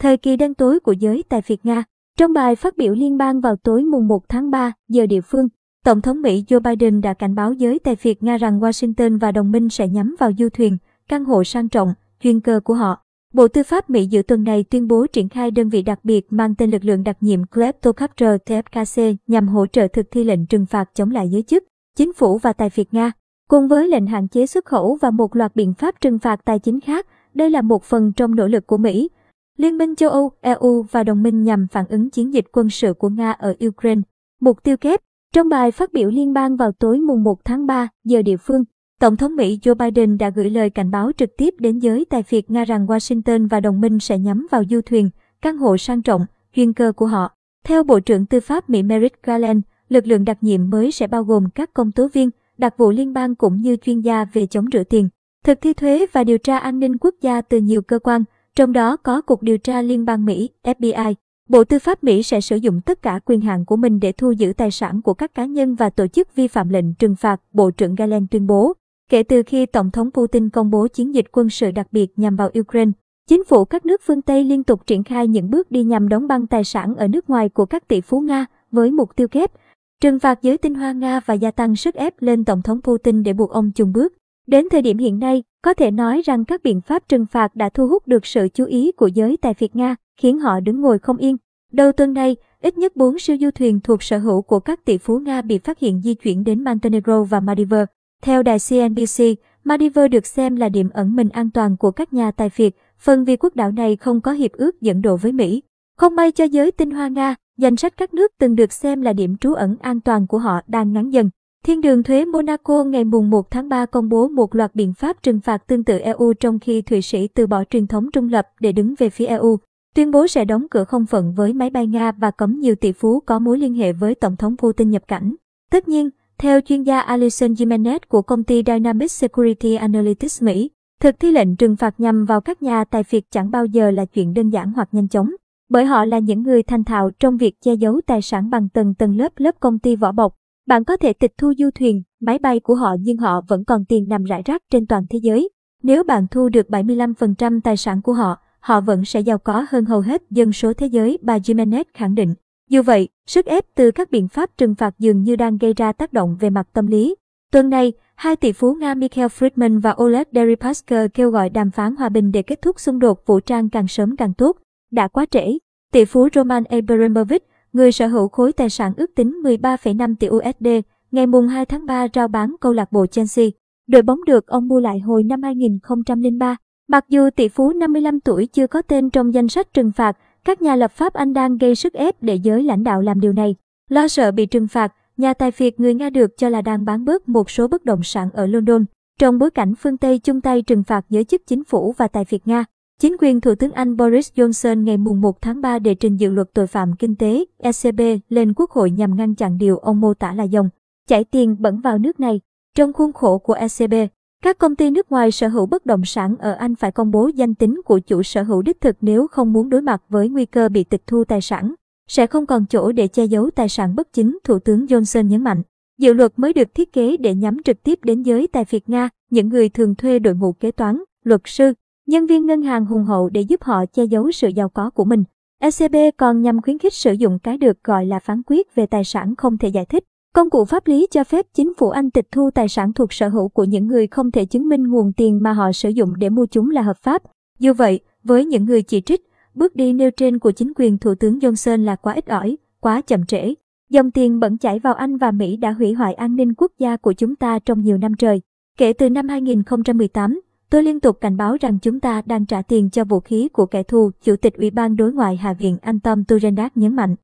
Thời kỳ đen tối của giới tài việt Nga Trong bài phát biểu liên bang vào tối mùng 1 tháng 3 giờ địa phương, Tổng thống Mỹ Joe Biden đã cảnh báo giới tài việt Nga rằng Washington và đồng minh sẽ nhắm vào du thuyền, căn hộ sang trọng, chuyên cơ của họ. Bộ Tư pháp Mỹ giữa tuần này tuyên bố triển khai đơn vị đặc biệt mang tên lực lượng đặc nhiệm Kleptocopter TFKC nhằm hỗ trợ thực thi lệnh trừng phạt chống lại giới chức, chính phủ và tài việt Nga. Cùng với lệnh hạn chế xuất khẩu và một loạt biện pháp trừng phạt tài chính khác, đây là một phần trong nỗ lực của Mỹ. Liên minh châu Âu, EU và đồng minh nhằm phản ứng chiến dịch quân sự của Nga ở Ukraine. Mục tiêu kép Trong bài phát biểu liên bang vào tối mùng 1 tháng 3 giờ địa phương, Tổng thống Mỹ Joe Biden đã gửi lời cảnh báo trực tiếp đến giới tài phiệt Nga rằng Washington và đồng minh sẽ nhắm vào du thuyền, căn hộ sang trọng, chuyên cơ của họ. Theo Bộ trưởng Tư pháp Mỹ Merrick Garland, lực lượng đặc nhiệm mới sẽ bao gồm các công tố viên, đặc vụ liên bang cũng như chuyên gia về chống rửa tiền, thực thi thuế và điều tra an ninh quốc gia từ nhiều cơ quan, trong đó có Cục Điều tra Liên bang Mỹ, FBI. Bộ Tư pháp Mỹ sẽ sử dụng tất cả quyền hạn của mình để thu giữ tài sản của các cá nhân và tổ chức vi phạm lệnh trừng phạt, Bộ trưởng Garland tuyên bố. Kể từ khi Tổng thống Putin công bố chiến dịch quân sự đặc biệt nhằm vào Ukraine, chính phủ các nước phương Tây liên tục triển khai những bước đi nhằm đóng băng tài sản ở nước ngoài của các tỷ phú Nga với mục tiêu kép trừng phạt giới tinh hoa Nga và gia tăng sức ép lên Tổng thống Putin để buộc ông chung bước. Đến thời điểm hiện nay, có thể nói rằng các biện pháp trừng phạt đã thu hút được sự chú ý của giới tài phiệt Nga, khiến họ đứng ngồi không yên. Đầu tuần này, ít nhất 4 siêu du thuyền thuộc sở hữu của các tỷ phú Nga bị phát hiện di chuyển đến Montenegro và Maldives. Theo đài CNBC, Maldives được xem là điểm ẩn mình an toàn của các nhà tài phiệt, phần vì quốc đảo này không có hiệp ước dẫn độ với Mỹ. Không may cho giới tinh hoa Nga, danh sách các nước từng được xem là điểm trú ẩn an toàn của họ đang ngắn dần. Thiên đường thuế Monaco ngày mùng 1 tháng 3 công bố một loạt biện pháp trừng phạt tương tự EU trong khi Thụy Sĩ từ bỏ truyền thống trung lập để đứng về phía EU, tuyên bố sẽ đóng cửa không phận với máy bay Nga và cấm nhiều tỷ phú có mối liên hệ với Tổng thống Putin nhập cảnh. Tất nhiên, theo chuyên gia Alison Jimenez của công ty Dynamic Security Analytics Mỹ, thực thi lệnh trừng phạt nhằm vào các nhà tài phiệt chẳng bao giờ là chuyện đơn giản hoặc nhanh chóng, bởi họ là những người thành thạo trong việc che giấu tài sản bằng tầng tầng lớp lớp công ty vỏ bọc. Bạn có thể tịch thu du thuyền, máy bay của họ nhưng họ vẫn còn tiền nằm rải rác trên toàn thế giới. Nếu bạn thu được 75% tài sản của họ, họ vẫn sẽ giàu có hơn hầu hết dân số thế giới, bà Jimenez khẳng định. Dù vậy, sức ép từ các biện pháp trừng phạt dường như đang gây ra tác động về mặt tâm lý. Tuần này, hai tỷ phú Nga Mikhail Friedman và Oleg Deripaska kêu gọi đàm phán hòa bình để kết thúc xung đột vũ trang càng sớm càng tốt. Đã quá trễ. Tỷ phú Roman Abramovich, người sở hữu khối tài sản ước tính 13,5 tỷ USD, ngày mùng 2 tháng 3 rao bán câu lạc bộ Chelsea. Đội bóng được ông mua lại hồi năm 2003. Mặc dù tỷ phú 55 tuổi chưa có tên trong danh sách trừng phạt, các nhà lập pháp Anh đang gây sức ép để giới lãnh đạo làm điều này. Lo sợ bị trừng phạt, nhà tài phiệt người Nga được cho là đang bán bớt một số bất động sản ở London. Trong bối cảnh phương Tây chung tay trừng phạt giới chức chính phủ và tài phiệt Nga, chính quyền Thủ tướng Anh Boris Johnson ngày 1 tháng 3 đề trình dự luật tội phạm kinh tế ECB lên Quốc hội nhằm ngăn chặn điều ông mô tả là dòng chảy tiền bẩn vào nước này. Trong khuôn khổ của ECB, các công ty nước ngoài sở hữu bất động sản ở Anh phải công bố danh tính của chủ sở hữu đích thực nếu không muốn đối mặt với nguy cơ bị tịch thu tài sản. Sẽ không còn chỗ để che giấu tài sản bất chính, Thủ tướng Johnson nhấn mạnh. Dự luật mới được thiết kế để nhắm trực tiếp đến giới tài phiệt Nga, những người thường thuê đội ngũ kế toán, luật sư, nhân viên ngân hàng hùng hậu để giúp họ che giấu sự giàu có của mình. ECB còn nhằm khuyến khích sử dụng cái được gọi là phán quyết về tài sản không thể giải thích Công cụ pháp lý cho phép chính phủ Anh tịch thu tài sản thuộc sở hữu của những người không thể chứng minh nguồn tiền mà họ sử dụng để mua chúng là hợp pháp. Dù vậy, với những người chỉ trích, bước đi nêu trên của chính quyền Thủ tướng Johnson là quá ít ỏi, quá chậm trễ. Dòng tiền bẩn chảy vào Anh và Mỹ đã hủy hoại an ninh quốc gia của chúng ta trong nhiều năm trời. Kể từ năm 2018, tôi liên tục cảnh báo rằng chúng ta đang trả tiền cho vũ khí của kẻ thù, Chủ tịch Ủy ban Đối ngoại Hạ viện Anh Tom Turendak nhấn mạnh.